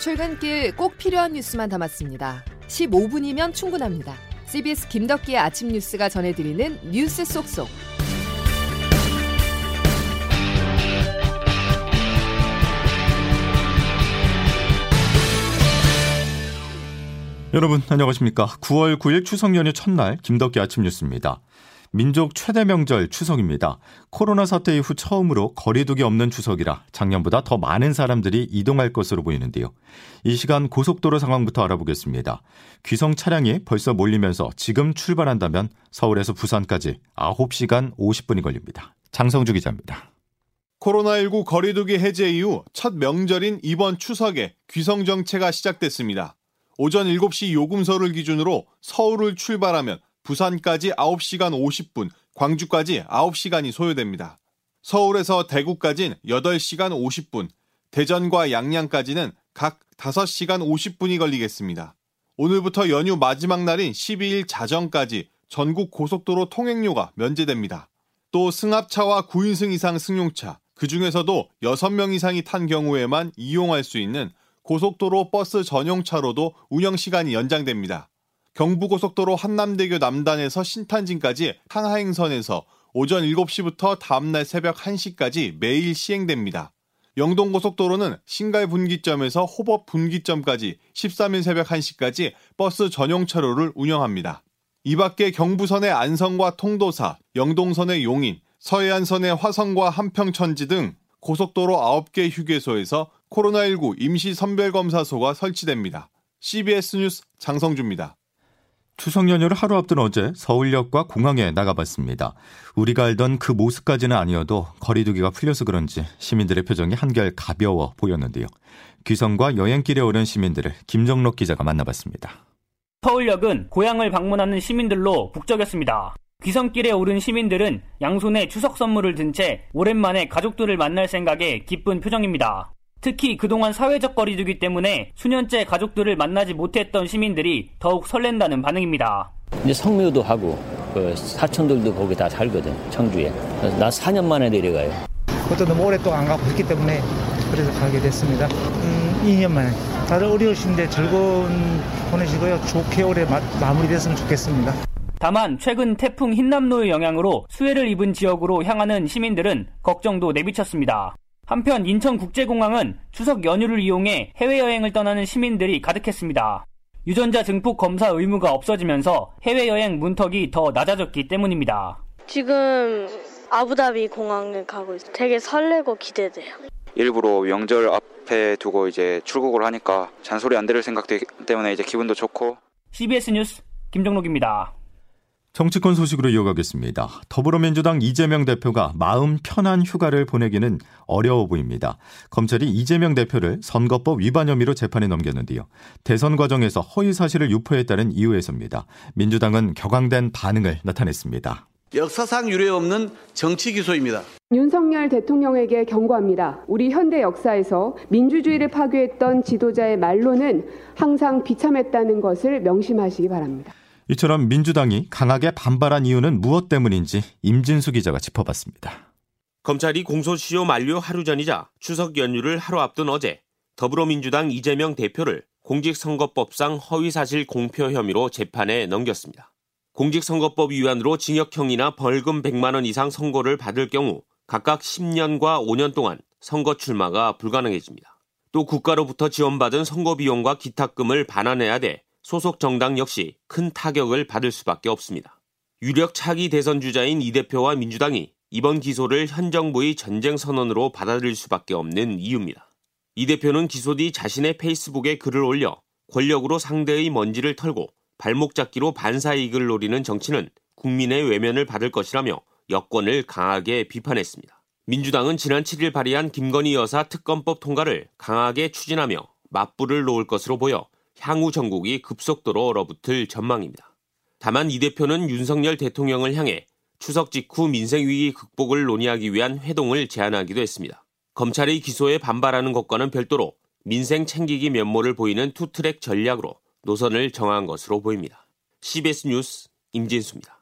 출근길 꼭 필요한 뉴스만 담았습니다. 15분이면 충분합니다. CBS 김덕기의 아침 뉴스가 전해드리는 뉴스 속속. 여러분 안녕하십니까? 9월 9일 추석 연휴 첫날 김덕기 아침 뉴스입니다. 민족 최대 명절 추석입니다. 코로나 사태 이후 처음으로 거리두기 없는 추석이라 작년보다 더 많은 사람들이 이동할 것으로 보이는데요. 이 시간 고속도로 상황부터 알아보겠습니다. 귀성 차량이 벌써 몰리면서 지금 출발한다면 서울에서 부산까지 9시간 50분이 걸립니다. 장성주 기자입니다. 코로나19 거리두기 해제 이후 첫 명절인 이번 추석에 귀성 정체가 시작됐습니다. 오전 7시 요금소를 기준으로 서울을 출발하면 부산까지 9시간 50분, 광주까지 9시간이 소요됩니다. 서울에서 대구까지는 8시간 50분, 대전과 양양까지는 각 5시간 50분이 걸리겠습니다. 오늘부터 연휴 마지막 날인 12일 자정까지 전국 고속도로 통행료가 면제됩니다. 또 승합차와 9인승 이상 승용차, 그 중에서도 6명 이상이 탄 경우에만 이용할 수 있는 고속도로 버스 전용차로도 운영 시간이 연장됩니다. 경부고속도로 한남대교 남단에서 신탄진까지 항하행선에서 오전 7시부터 다음날 새벽 1시까지 매일 시행됩니다. 영동고속도로는 신갈 분기점에서 호법 분기점까지 13일 새벽 1시까지 버스 전용 차로를 운영합니다. 이 밖에 경부선의 안성과 통도사, 영동선의 용인, 서해안선의 화성과 한평천지 등 고속도로 9개 휴게소에서 코로나19 임시 선별검사소가 설치됩니다. CBS 뉴스 장성주입니다. 추석 연휴를 하루 앞둔 어제 서울역과 공항에 나가봤습니다. 우리가 알던 그 모습까지는 아니어도 거리두기가 풀려서 그런지 시민들의 표정이 한결 가벼워 보였는데요. 귀성과 여행길에 오른 시민들을 김정록 기자가 만나봤습니다. 서울역은 고향을 방문하는 시민들로 북적였습니다. 귀성길에 오른 시민들은 양손에 추석 선물을 든 채 오랜만에 가족들을 만날 생각에 기쁜 표정입니다. 특히 그동안 사회적 거리두기 때문에 수년째 가족들을 만나지 못했던 시민들이 더욱 설렌다는 반응입니다. 이제 성묘도 하고 그 사촌들도 거기 다 살거든 청주에. 나 4년 만에 내려가요. 그것도 너무 오랫동안 안 가고 있기 때문에 그래서 가게 됐습니다. 음, 2년 만에. 다들 어려우신데 즐거운 보내시고요. 좋게 올해 마, 마무리됐으면 좋겠습니다. 다만 최근 태풍 흰남노의 영향으로 수해를 입은 지역으로 향하는 시민들은 걱정도 내비쳤습니다. 한편 인천국제공항은 추석 연휴를 이용해 해외여행을 떠나는 시민들이 가득했습니다. 유전자 증폭 검사 의무가 없어지면서 해외여행 문턱이 더 낮아졌기 때문입니다. 지금 아부다비 공항을 가고 있어요. 되게 설레고 기대돼요. 일부러 명절 앞에 두고 이제 출국을 하니까 잔소리 안 들을 생각 때문에 이제 기분도 좋고. CBS 뉴스 김정록입니다. 정치권 소식으로 이어가겠습니다. 더불어민주당 이재명 대표가 마음 편한 휴가를 보내기는 어려워 보입니다. 검찰이 이재명 대표를 선거법 위반 혐의로 재판에 넘겼는데요. 대선 과정에서 허위 사실을 유포했다는 이유에서입니다. 민주당은 격앙된 반응을 나타냈습니다. 역사상 유례 없는 정치 기소입니다. 윤석열 대통령에게 경고합니다. 우리 현대 역사에서 민주주의를 파괴했던 지도자의 말로는 항상 비참했다는 것을 명심하시기 바랍니다. 이처럼 민주당이 강하게 반발한 이유는 무엇 때문인지 임진수 기자가 짚어봤습니다. 검찰이 공소시효 만료 하루 전이자 추석 연휴를 하루 앞둔 어제 더불어민주당 이재명 대표를 공직선거법상 허위사실 공표 혐의로 재판에 넘겼습니다. 공직선거법 위반으로 징역형이나 벌금 100만 원 이상 선고를 받을 경우 각각 10년과 5년 동안 선거 출마가 불가능해집니다. 또 국가로부터 지원받은 선거 비용과 기탁금을 반환해야 돼 소속 정당 역시 큰 타격을 받을 수밖에 없습니다. 유력 차기 대선 주자인 이 대표와 민주당이 이번 기소를 현 정부의 전쟁 선언으로 받아들일 수밖에 없는 이유입니다. 이 대표는 기소 뒤 자신의 페이스북에 글을 올려 권력으로 상대의 먼지를 털고 발목 잡기로 반사 이익을 노리는 정치는 국민의 외면을 받을 것이라며 여권을 강하게 비판했습니다. 민주당은 지난 7일 발의한 김건희 여사 특검법 통과를 강하게 추진하며 맞불을 놓을 것으로 보여 향후 전국이 급속도로 얼어붙을 전망입니다. 다만 이 대표는 윤석열 대통령을 향해 추석 직후 민생위기 극복을 논의하기 위한 회동을 제안하기도 했습니다. 검찰의 기소에 반발하는 것과는 별도로 민생 챙기기 면모를 보이는 투트랙 전략으로 노선을 정한 것으로 보입니다. CBS 뉴스 임진수입니다.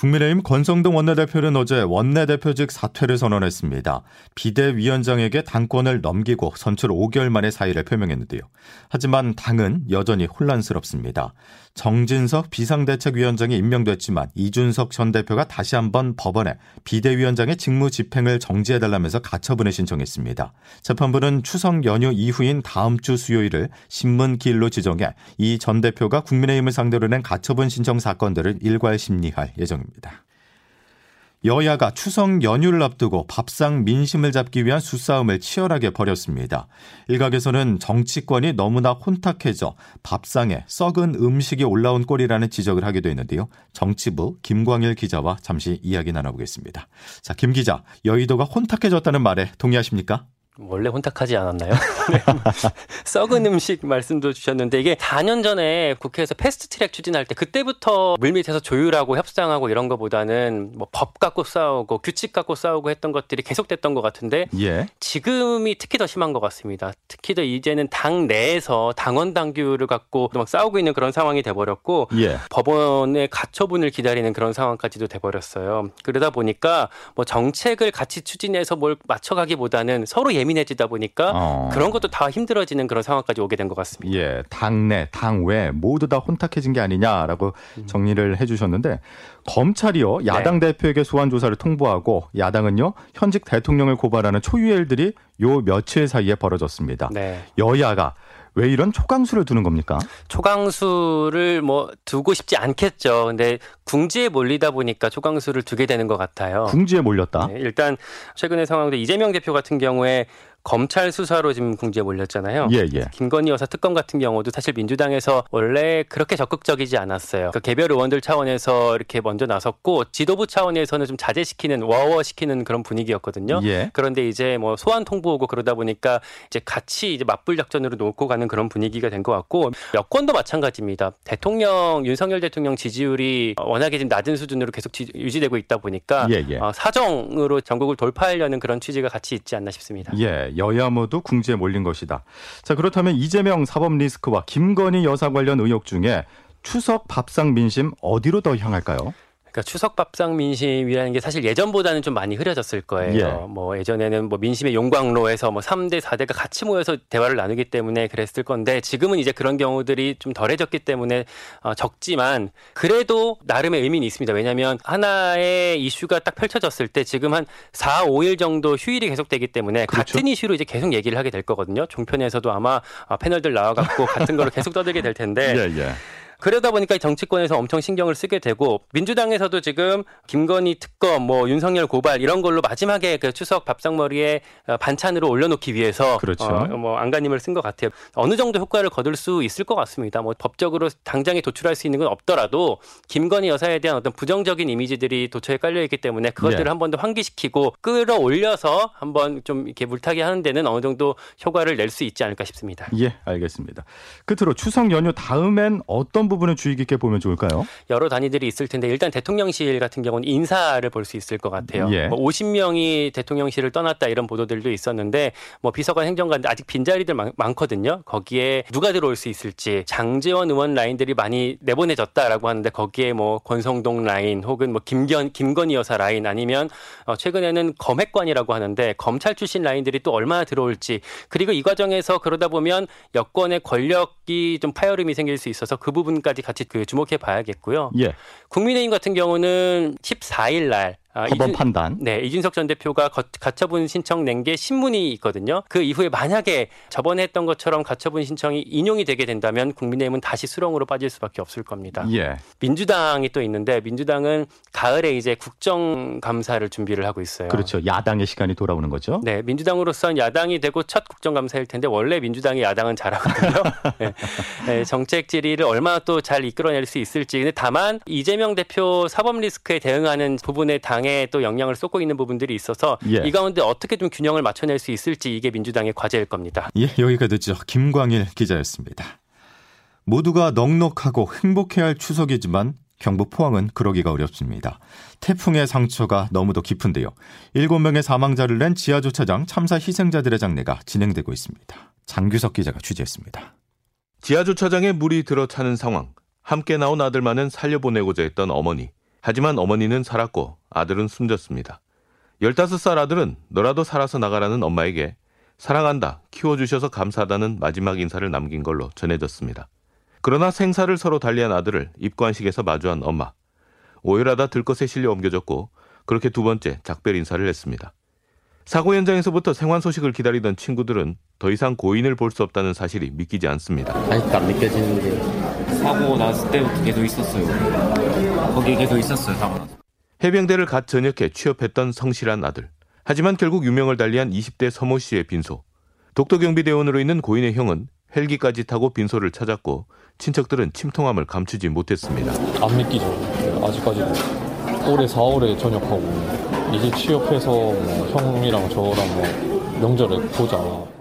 국민의힘 권성동 원내대표는 어제 원내대표직 사퇴를 선언했습니다. 비대위원장에게 당권을 넘기고 선출 5개월 만에 사의를 표명했는데요. 하지만 당은 여전히 혼란스럽습니다. 정진석 비상대책위원장이 임명됐지만 이준석 전 대표가 다시 한번 법원에 비대위원장의 직무 집행을 정지해달라면서 가처분을 신청했습니다. 재판부는 추석 연휴 이후인 다음 주 수요일을 신문 기일로 지정해 이 전 대표가 국민의힘을 상대로 낸 가처분 신청 사건들을 일괄 심리할 예정입니다. 있습니다. 여야가 추석 연휴를 앞두고 밥상 민심을 잡기 위한 수싸움을 치열하게 벌였습니다. 일각에서는 정치권이 너무나 혼탁해져 밥상에 썩은 음식이 올라온 꼴이라는 지적을 하기도 했는데요. 정치부 김광일 기자와 잠시 이야기 나눠보겠습니다. 자, 김 기자, 여의도가 혼탁해졌다는 말에 동의하십니까? 원래 혼탁하지 않았나요? 네. 썩은 음식 말씀도 주셨는데 이게 4년 전에 국회에서 패스트 트랙 추진할 때 그때부터 물밑에서 조율하고 협상하고 이런 것보다는 뭐 법 갖고 싸우고 규칙 갖고 싸우고 했던 것들이 계속됐던 것 같은데 예. 지금이 특히 더 심한 것 같습니다. 특히 더 이제는 당 내에서 당헌 당규를 갖고 막 싸우고 있는 그런 상황이 돼버렸고 예. 법원의 가처분을 기다리는 그런 상황까지도 돼버렸어요. 그러다 보니까 뭐 정책을 같이 추진해서 뭘 맞춰가기보다는 서로 예민 예민해지다 보니까 어. 그런 것도 다 힘들어지는 그런 상황까지 오게 된 것 같습니다. 예, 당내, 당외 모두 다 혼탁해진 게 아니냐라고 음. 정리를 해주셨는데 검찰이요 야당 네. 대표에게 소환 조사를 통보하고 야당은요 현직 대통령을 고발하는 초유의 일들이 요 며칠 사이에 벌어졌습니다. 네. 여야가 왜 이런 초강수를 두는 겁니까? 초강수를 뭐 두고 싶지 않겠죠. 근데 궁지에 몰리다 보니까 초강수를 두게 되는 것 같아요. 궁지에 몰렸다. 네, 일단 최근의 상황도 이재명 대표 같은 경우에 검찰 수사로 지금 궁지에 몰렸잖아요. 예, 예. 김건희 여사 특검 같은 경우도 사실 민주당에서 원래 그렇게 적극적이지 않았어요. 그러니까 개별 의원들 차원에서 이렇게 먼저 나섰고 지도부 차원에서는 좀 자제시키는 워워 시키는 그런 분위기였거든요. 예. 그런데 이제 뭐 소환 통보 오고 그러다 보니까 이제 같이 이제 맞불 작전으로 놓고 가는 그런 분위기가 된 것 같고 여권도 마찬가지입니다. 대통령 윤석열 대통령 지지율이 워낙에 지금 낮은 수준으로 계속 지, 유지되고 있다 보니까 예, 예. 어, 사정으로 전국을 돌파하려는 그런 취지가 같이 있지 않나 싶습니다. 예. 여야 모두 궁지에 몰린 것이다. 자, 그렇다면 이재명 사법 리스크와 김건희 여사 관련 의혹 중에 추석 밥상 민심 어디로 더 향할까요? 그러니까 추석 밥상 민심이라는 게 사실 예전보다는 좀 많이 흐려졌을 거예요. 예. 뭐 예전에는 뭐 민심의 용광로에서 뭐 3대 4대가 같이 모여서 대화를 나누기 때문에 그랬을 건데 지금은 이제 그런 경우들이 좀 덜해졌기 때문에 어, 적지만 그래도 나름의 의미는 있습니다. 왜냐하면 하나의 이슈가 딱 펼쳐졌을 때 지금 한 4, 5일 정도 휴일이 계속되기 때문에 그렇죠. 같은 이슈로 이제 계속 얘기를 하게 될 거거든요. 종편에서도 아마 어, 패널들 나와갖고 같은 거를 계속 떠들게 될 텐데. 예, 예. 그러다 보니까 정치권에서 엄청 신경을 쓰게 되고 민주당에서도 지금 김건희 특검, 뭐 윤석열 고발 이런 걸로 마지막에 그 추석 밥상머리에 어, 반찬으로 올려놓기 위해서 그렇죠. 어, 뭐 안간힘을 쓴 것 같아요. 어느 정도 효과를 거둘 수 있을 것 같습니다. 뭐 법적으로 당장에 도출할 수 있는 건 없더라도 김건희 여사에 대한 어떤 부정적인 이미지들이 도처에 깔려 있기 때문에 그것들을 네. 한번 더 환기시키고 끌어올려서 한번 좀 이렇게 물타기 하는 데는 어느 정도 효과를 낼 수 있지 않을까 싶습니다. 예, 알겠습니다. 끝으로 추석 연휴 다음엔 어떤 부분을 주의 깊게 보면 좋을까요? 여러 단위들이 있을 텐데 일단 대통령실 같은 경우는 인사를 볼 수 있을 것 같아요. 예. 뭐 50명이 대통령실을 떠났다 이런 보도들도 있었는데 뭐 비서관 행정관 아직 빈자리들 많, 많거든요. 거기에 누가 들어올 수 있을지 장재원 의원 라인들이 많이 내보내졌다라고 하는데 거기에 뭐 권성동 라인 혹은 뭐 김견 김건희 여사 라인 아니면 어 최근에는 검핵관이라고 하는데 검찰 출신 라인들이 또 얼마나 들어올지 그리고 이 과정에서 그러다 보면 여권의 권력이 좀 파열음이 생길 수 있어서 그 부분 부분까지 같이 그 주목해 봐야겠고요. 예. 국민의힘 같은 경우는 14일 날 아, 법원 판단. 네, 이준석 전 대표가 거, 가처분 신청 낸 게 신문이 있거든요. 그 이후에 만약에 저번에 했던 것처럼 가처분 신청이 인용이 되게 된다면 국민의힘은 다시 수렁으로 빠질 수밖에 없을 겁니다. 예. 민주당이 또 있는데 민주당은 가을에 이제 국정감사를 준비를 하고 있어요. 그렇죠. 야당의 시간이 돌아오는 거죠. 네, 민주당으로선 야당이 되고 첫 국정감사일 텐데 원래 민주당이 야당은 잘하거든요. 네. 네, 정책 질의를 얼마나 또 잘 이끌어낼 수 있을지. 근데 다만 이재명 대표 사법 리스크에 대응하는 부분에 당 당에 또 영향을 쏟고 있는 부분들이 있어서 예. 이 가운데 어떻게 좀 균형을 맞춰낼 수 있을지 이게 민주당의 과제일 겁니다. 예, 여기가 듣죠. 김광일 기자였습니다. 모두가 넉넉하고 행복해야 할 추석이지만 경북 포항은 그러기가 어렵습니다. 태풍의 상처가 너무도 깊은데요. 7명의 사망자를 낸 지하주차장 참사 희생자들의 장례가 진행되고 있습니다. 장규석 기자가 취재했습니다. 지하주차장에 물이 들어차는 상황. 함께 나온 아들만은 살려보내고자 했던 어머니. 하지만 어머니는 살았고 아들은 숨졌습니다. 15살 아들은 너라도 살아서 나가라는 엄마에게 사랑한다, 키워주셔서 감사하다는 마지막 인사를 남긴 걸로 전해졌습니다. 그러나 생사를 서로 달리한 아들을 입관식에서 마주한 엄마. 오열하다 들것에 실려 옮겨졌고 그렇게 두 번째 작별 인사를 했습니다. 사고 현장에서부터 생환 소식을 기다리던 친구들은 더 이상 고인을 볼 수 없다는 사실이 믿기지 않습니다. 아직도 안 믿겨지는데 사고 났을 때부터 계속 있었어요. 거기 계속 있었어요, 사고 나서. 해병대를 갓 전역해 취업했던 성실한 아들. 하지만 결국 유명을 달리한 20대 서모 씨의 빈소. 독도경비대원으로 있는 고인의 형은 헬기까지 타고 빈소를 찾았고 친척들은 침통함을 감추지 못했습니다. 안 믿기죠. 아직까지도 올해 4월에 전역하고 이제 취업해서 뭐 형이랑 저랑 뭐 명절에 보자.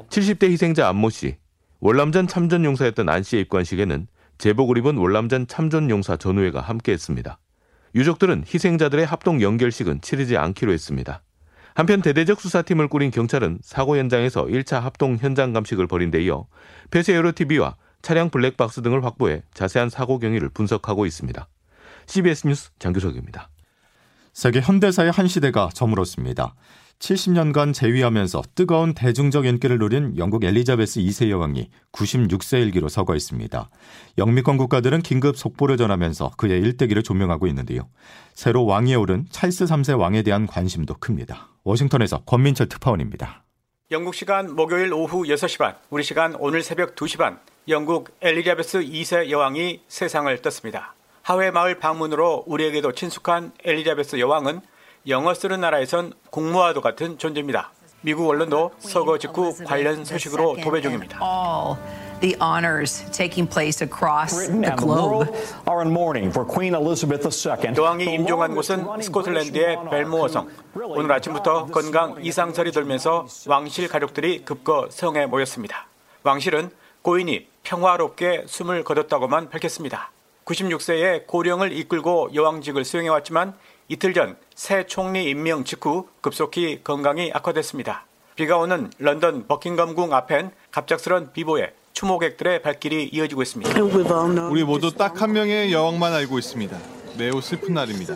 70대 희생자 안모 씨. 월남전 참전 용사였던 안 씨의 입관식에는 제복을 입은 월남전 참전 용사 전우회가 함께했습니다. 유족들은 희생자들의 합동 연결식은 치르지 않기로 했습니다. 한편 대대적 수사팀을 꾸린 경찰은 사고 현장에서 1차 합동 현장 감식을 벌인 데 이어 폐쇄 여러 TV와 차량 블랙박스 등을 확보해 자세한 사고 경위를 분석하고 있습니다. CBS 뉴스 장규석입니다. 세계 현대사의 한 시대가 저물었습니다. 70년간 재위하면서 뜨거운 대중적 인기를 누린 영국 엘리자베스 2세 여왕이 96세 일기로 서거했습니다. 영미권 국가들은 긴급 속보를 전하면서 그의 일대기를 조명하고 있는데요. 새로 왕위에 오른 찰스 3세 왕에 대한 관심도 큽니다. 워싱턴에서 권민철 특파원입니다. 영국 시간 목요일 오후 6시 반, 우리 시간 오늘 새벽 2시 반, 영국 엘리자베스 2세 여왕이 세상을 떴습니다. 하회 마을 방문으로 우리에게도 친숙한 엘리자베스 여왕은 영어 쓰는 나라에선 공무와도 같은 존재입니다. 미국 언론도 서거 직후 관련 소식으로 도배 중입니다. the honors taking place across the globe. are in mourning for Queen Elizabeth II. 여왕이 임종한 곳은 스코틀랜드의 벨모어성. 오늘 아침부터 건강 이상설이 돌면서 왕실 가족들이 급거 성에 모였습니다. 왕실은 고인이 평화롭게 숨을 거뒀다고만 밝혔습니다. 96세의 고령을 이끌고 여왕직을 수행해왔지만 이틀 전 새 총리 임명 직후 급속히 건강이 악화됐습니다. 비가 오는 런던 버킹엄궁 앞엔 갑작스런 비보에 추모객들의 발길이 이어지고 있습니다. 우리 모두 딱 한 명의 여왕만 알고 있습니다. 매우 슬픈 날입니다.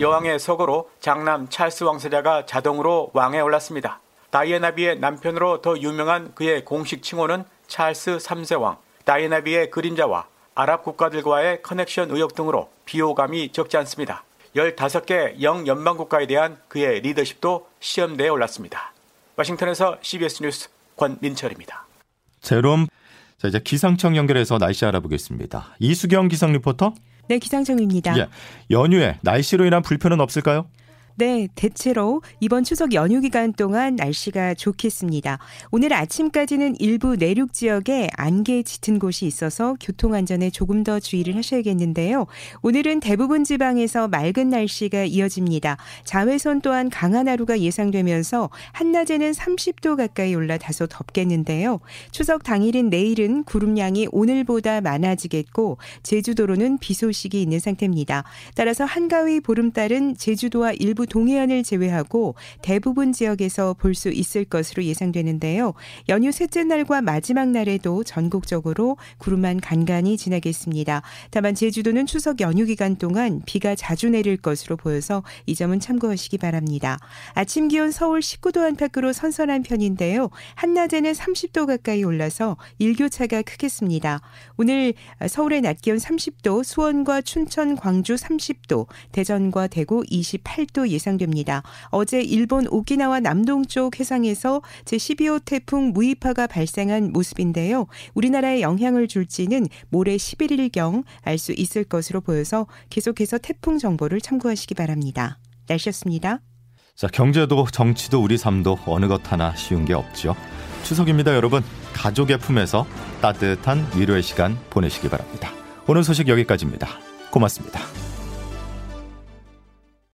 여왕의 서거로 장남 찰스 왕세자가 자동으로 왕에 올랐습니다. 다이애나비의 남편으로 더 유명한 그의 공식 칭호는 찰스 3세 왕. 다이애나비의 그림자와 아랍 국가들과의 커넥션 의혹 등으로 비호감이 적지 않습니다. 15개 영연방 국가에 대한 그의 리더십도 시험대에 올랐습니다. 워싱턴에서 CBS 뉴스 권민철입니다. 제롬 자 이제 기상청 연결해서 날씨 알아보겠습니다. 이수경 기상 리포터. 네, 기상청입니다. 예, 연휴에 날씨로 인한 불편은 없을까요? 네, 대체로 이번 추석 연휴 기간 동안 날씨가 좋겠습니다. 오늘 아침까지는 일부 내륙 지역에 안개 짙은 곳이 있어서 교통 안전에 조금 더 주의를 하셔야겠는데요. 오늘은 대부분 지방에서 맑은 날씨가 이어집니다. 자외선 또한 강한 하루가 예상되면서 한낮에는 30도 가까이 올라 다소 덥겠는데요. 추석 당일인 내일은 구름량이 오늘보다 많아지겠고 제주도로는 비 소식이 있는 상태입니다. 따라서 한가위 보름달은 제주도와 일부 동해안을 제외하고 대부분 지역에서 볼 수 있을 것으로 예상되는데요. 연휴 셋째 날과 마지막 날에도 전국적으로 구름만 간간히 지나겠습니다. 다만 제주도는 추석 연휴 기간 동안 비가 자주 내릴 것으로 보여서 이 점은 참고하시기 바랍니다. 아침 기온 서울 19도 안팎으로 선선한 편인데요. 한낮에는 30도 가까이 올라서 일교차가 크겠습니다. 오늘 서울의 낮 기온 30도, 수원과 춘천, 광주 30도, 대전과 대구 28도 예상됩니다. 어제 일본 오키나와 남동쪽 해상에서 제12호 태풍 무이파가 발생한 모습인데요. 우리나라에 영향을 줄지는 모레 11일경 알 수 있을 것으로 보여서 계속해서 태풍 정보를 참고하시기 바랍니다. 날씨였습니다. 자, 경제도 정치도 우리 삶도 어느 것 하나 쉬운 게 없죠. 추석입니다, 여러분. 가족의 품에서 따뜻한 위로의 시간 보내시기 바랍니다. 오늘 소식 여기까지입니다. 고맙습니다.